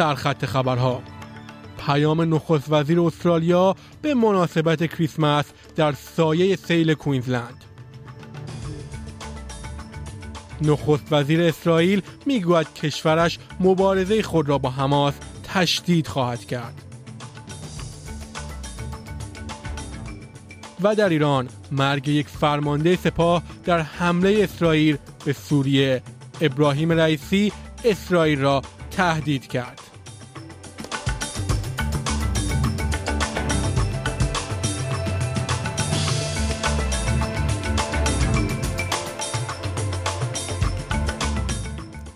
سرخط خبرها. پیام نخست وزیر استرالیا به مناسبت کریسمس در سایه سیل کوینزلند. نخست وزیر اسرائیل می‌گوید کشورش مبارزه خود را با حماس تشدید خواهد کرد. و در ایران مرگ یک فرمانده سپاه در حمله اسرائیل به سوریه. ابراهیم رئیسی اسرائیل را تهدید کرد.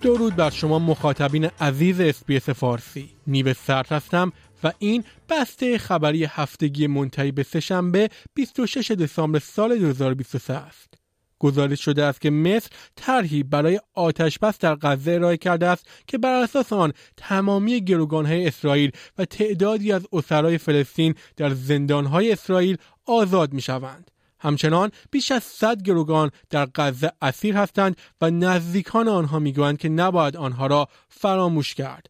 درود بر شما مخاطبین عزیز اسپیس فارسی نیو سرد هستم و این بسته خبری هفتگی منتهی به سهشنبه 26 دسامبر سال 2023 است گزارش شده است که مصر طرحی برای آتش بس در غزه ارائه کرده است که بر اساس آن تمامی گروگانهای اسرائیل و تعدادی از اسرای فلسطین در زندانهای اسرائیل آزاد می شوند. همچنان بیش از 100 گروگان در غزه اسیر هستند و نزدیکان آنها می‌گویند که نباید آنها را فراموش کرد.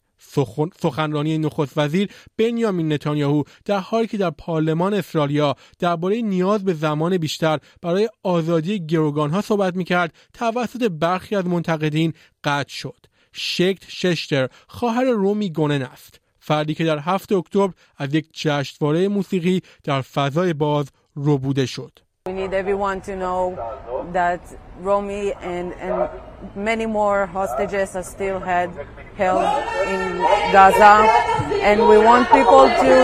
سخنرانی نخست وزیر بنیامین نتانیاهو در حالی که در پارلمان استرالیا درباره نیاز به زمان بیشتر برای آزادی گروگانها صحبت می‌کرد توسط برخی از منتقدین قطع شد. شکت ششتر خواهر رومی گونن است. فردی که در هفت اکتبر از یک جشنواره موسیقی در فضای باز ربوده شد. We need everyone to know that Romy and, and many more hostages are still had, held in Gaza. And we want people to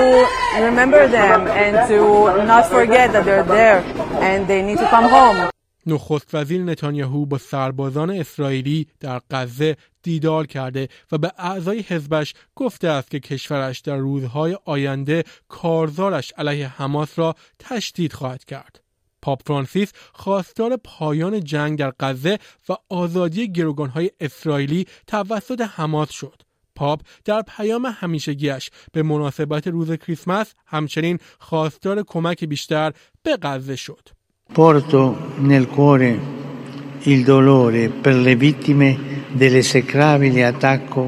remember them and to not forget that they're there and they need to come home. نخست وزیر نتانیاهو با سربازان اسرائیلی در غزه دیدار کرده و به اعضای حزبش گفته است که کشورش در روزهای آینده کارزارش علیه حماس را تشدید خواهد کرد. پاپ فرانسیس خواستار پایان جنگ در غزه و آزادی گروگانهای اسرائیلی توسط حماس شد. پاپ در پیام همیشگیش به مناسبت روز کریسمس همچنین خواستار کمک بیشتر به غزه شد. Porto nel cuore il dolore per le vittime dell'esecrabile attacco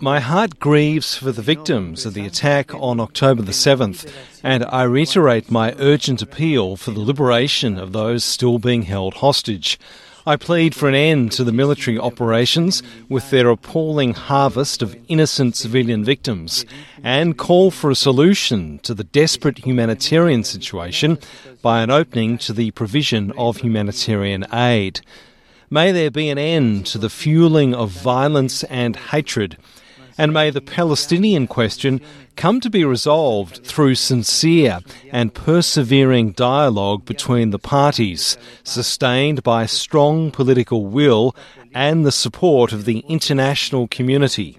My heart grieves for the victims of the attack on October the 7th, and I reiterate my urgent appeal for the liberation of those still being held hostage. I plead for an end to the military operations with their appalling harvest of innocent civilian victims and call for a solution to the desperate humanitarian situation by an opening to the provision of humanitarian aid. May there be an end to the fueling of violence and hatred, and may the Palestinian question come to be resolved through sincere and persevering dialogue between the parties, sustained by strong political will and the support of the international community.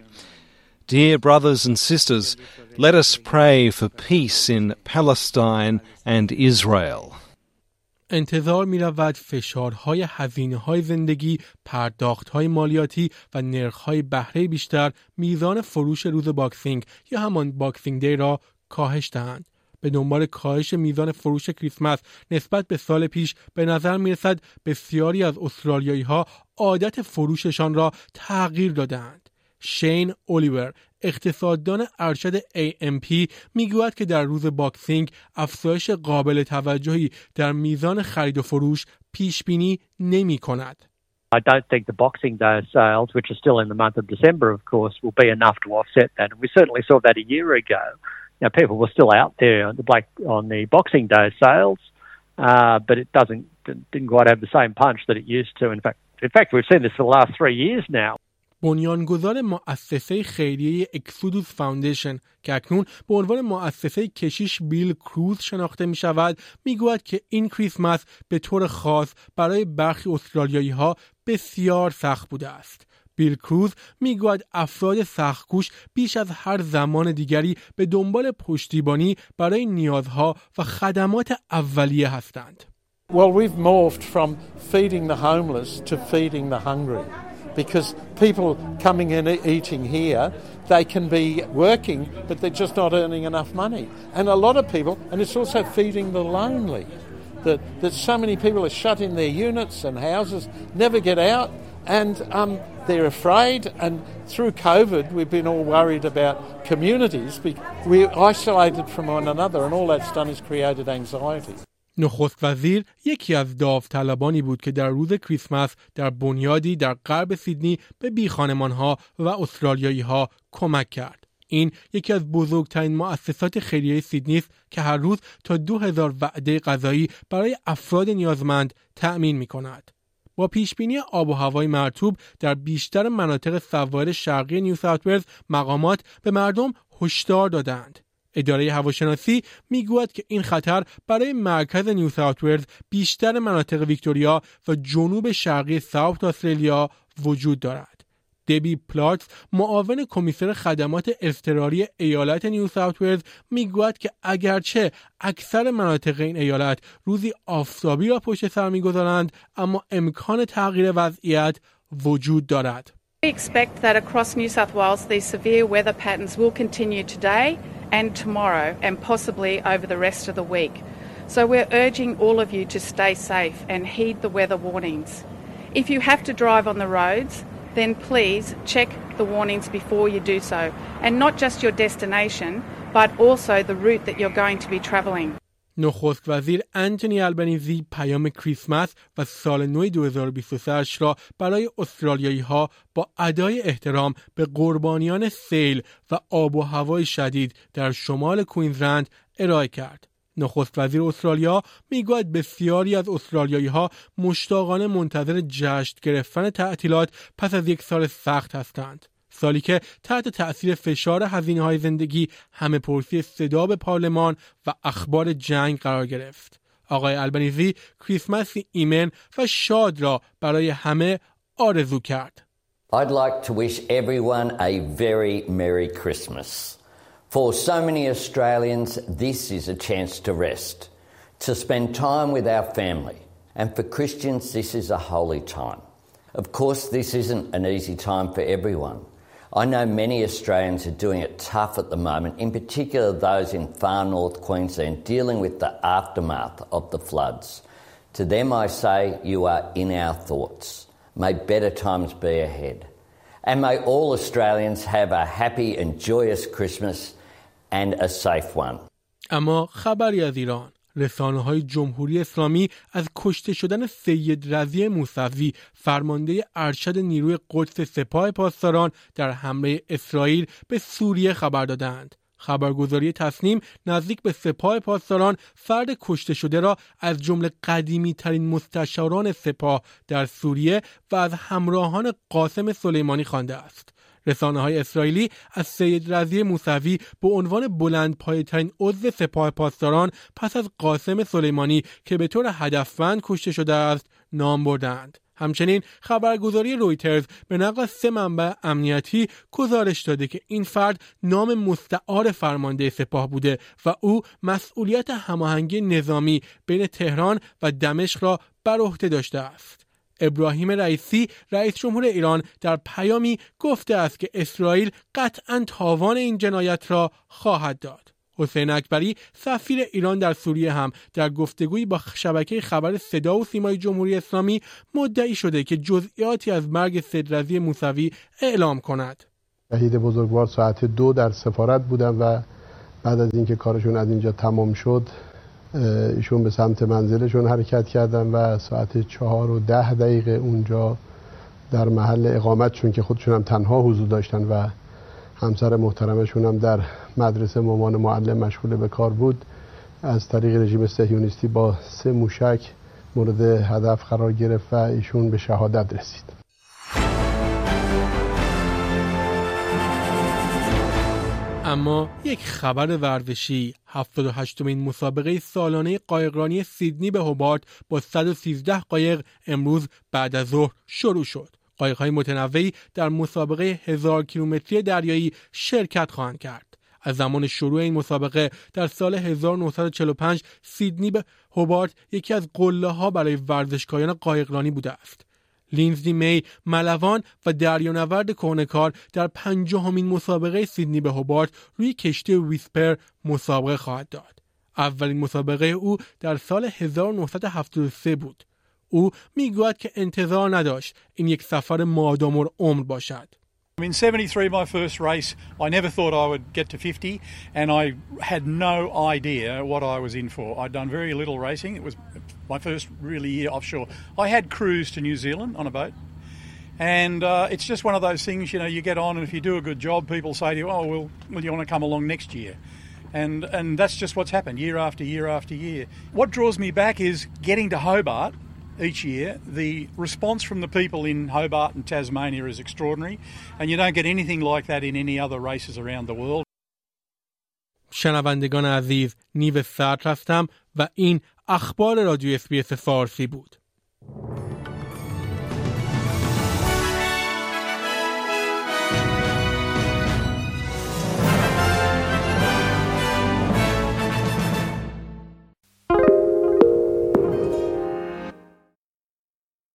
Dear brothers and sisters, let us pray for peace in Palestine and Israel. انتظار می رود فشارهای هزینه های زندگی، پرداخت های مالیاتی و نرخ های بهره بیشتر میزان فروش روز Boxing یا همان Boxing Day را کاهش دهند. به دنبال کاهش میزان فروش کریسمس نسبت به سال پیش به نظر می رسد بسیاری از استرالیایی ها عادت فروششان را تغییر دادند. شین الیور اقتصاددان ارشد AMP میگوید که در روز باکسینگ افزایش قابل توجهی در میزان خرید و فروش پیش بینی نمی کند. I don't think the Boxing Day sales, which are still in the month of December, of course, will be enough to offset that. And we certainly saw that a year ago. You know, people were still out there on the, Black, on the Boxing Day sales, uh, but it doesn't didn't quite have the same punch that it used to. In fact, in fact, we've seen this for the last three years now. بنیانگذار مؤسسه خیریه اکسودوس فاوندیشن که اکنون به عنوان مؤسسه کشیش بیل کروز شناخته می شود می گوید که این کریسمس به طور خاص برای برخی استرالیایی ها بسیار سخت بوده است. بیل کروز می‌گوید افراد سختکوش بیش از هر زمان دیگری به دنبال پشتیبانی برای نیازها و خدمات اولیه هستند. Well, we've morphed from feeding the homeless to feeding the hungry. Because people coming and eating here, they can be working, but they're just not earning enough money. And a lot of people, and it's also feeding the lonely, that, that so many people are shut in their units and houses, never get out, and um, they're afraid, and through COVID, we've been all worried about communities. We're isolated from one another, and all that's done is created anxiety. نخست وزیر یکی از داوطلبانی بود که در روز کریسمس در بنیادی در غرب سیدنی به بیخانمانها و استرالیایی ها کمک کرد. این یکی از بزرگترین مؤسسات خیریه سیدنی است که هر روز تا دو هزار وعده غذایی برای افراد نیازمند تأمین می کند. با پیشبینی آب و هوای مرطوب در بیشتر مناطق سواحل شرقی نیو ساوت مقامات به مردم هشدار دادند. اداره هواشناسی می‌گوید که این خطر برای مرکز نیو ساوت بیشتر مناطق ویکتوریا و جنوب شرقی ساوت استرالیا وجود دارد. دبی پلاتس معاون کمیسر خدمات اضطراری ایالت نیو ساوت ولز می‌گوید که اگرچه اکثر مناطق این ایالت روزی آفتابی را پشت سر می‌گذارند اما امکان تغییر وضعیت وجود دارد. We expect that across New South Wales these severe weather patterns will continue today and tomorrow and possibly over the rest of the week. So we're urging all of you to stay safe and heed the weather warnings. If you have to drive on the roads, then please check the warnings before you do so. And not just your destination, but also the route that you're going to be travelling. نخست وزیر انتونی البنیزی پیام کریسمس و سال نو 2023 را برای استرالیایی ها با ادای احترام به قربانیان سیل و آب و هوای شدید در شمال کوینزلند ارائه کرد. نخست وزیر استرالیا می‌گوید بسیاری از استرالیایی ها مشتاقانه منتظر جشن گرفتن تعطیلات پس از یک سال سخت هستند. سالی که تحت تأثیر فشار هزینه های زندگی همه پرسی صدا به پارلمان و اخبار جنگ قرار گرفت. آقای البنیزی کریسمسی ایمن و شاد را برای همه آرزو کرد. I'd like to wish everyone a very Merry Christmas. For so many Australians, this is a chance to rest, to spend time with our family. And for Christians, this is a holy time. Of course, this isn't an easy time for everyone. I know many Australians are doing it tough at the moment, in particular those in far north Queensland dealing with the aftermath of the floods. To them, I say, you are in our thoughts. May better times be ahead. And may all Australians have a happy and joyous Christmas and a safe one. اما خبری از ایران رسانه های جمهوری اسلامی از کشته شدن سید رضی موسوی فرمانده ارشد نیروی قدس سپاه پاسداران در حمله اسرائیل به سوریه خبر دادند. خبرگزاری تصنیم نزدیک به سپاه پاسداران فرد کشته شده را از جمله قدیمی ترین مستشاران سپاه در سوریه و از همراهان قاسم سلیمانی خوانده است. رسانه های اسرائیلی از سید رضی موسوی به عنوان بلند ترین عضو سپاه پاسداران پس از قاسم سلیمانی که به طور هدفمند کشته شده است نام بردند. همچنین خبرگزاری رویترز به نقل سه منبع امنیتی گزارش داده که این فرد نام مستعار فرمانده سپاه بوده و او مسئولیت هماهنگی نظامی بین تهران و دمشق را بر عهده داشته است. ابراهیم رئیسی رئیس جمهور ایران در پیامی گفته است که اسرائیل قطعا تاوان این جنایت را خواهد داد. حسین اکبری سفیر ایران در سوریه هم در گفتگویی با شبکه خبر صدا و سیمای جمهوری اسلامی مدعی شده که جزئیاتی از مرگ سدرزی موسوی اعلام کند. شهید بزرگوار ساعت دو در سفارت بودم و بعد از اینکه کارشون از اینجا تمام شد ایشون به سمت منزلشون حرکت کردن و ساعت چهار و ده دقیقه اونجا در محل اقامتشون که خودشون هم تنها حضور داشتن و همسر محترمشون هم در مدرسه مامان معلم مشغول به کار بود از طریق رژیم سهیونیستی با سه موشک مورد هدف قرار گرفت و ایشون به شهادت رسید. اما یک خبر ورزشی 78 مین مسابقه سالانه قایقرانی سیدنی به هوبارت با 113 قایق امروز بعد از ظهر شروع شد. قایق‌های متنوعی در مسابقه هزار کیلومتری دریایی شرکت خواهند کرد. از زمان شروع این مسابقه در سال 1945 سیدنی به هوبارت یکی از قله ها برای ورزشکاران قایقرانی بوده است. لینزی می ملوان و دریانورد کهنهکار در پنجاهمین مسابقه سیدنی به هوبارت روی کشتی ویسپر مسابقه خواهد داد اولین مسابقه او در سال 1973 بود او می‌گوید که انتظار نداشت این یک سفر مادام عمر باشد. In 73, my first race, I never thought I would get to 50, and I had no idea what I was in for. I'd done very little racing. It was my first really year offshore. I had cruised to New Zealand on a boat, and uh, it's just one of those things, you know, you get on, and if you do a good job, people say to you, oh, well, well you want to come along next year? And, and that's just what's happened year after year after year. What draws me back is getting to Hobart each year. The response from the people in Hobart and Tasmania is extraordinary, and you don't get anything like that in any other races around the world. شنوندگان عزیز نیو سرد هستم و این اخبار رادیو اسپیس فارسی بود.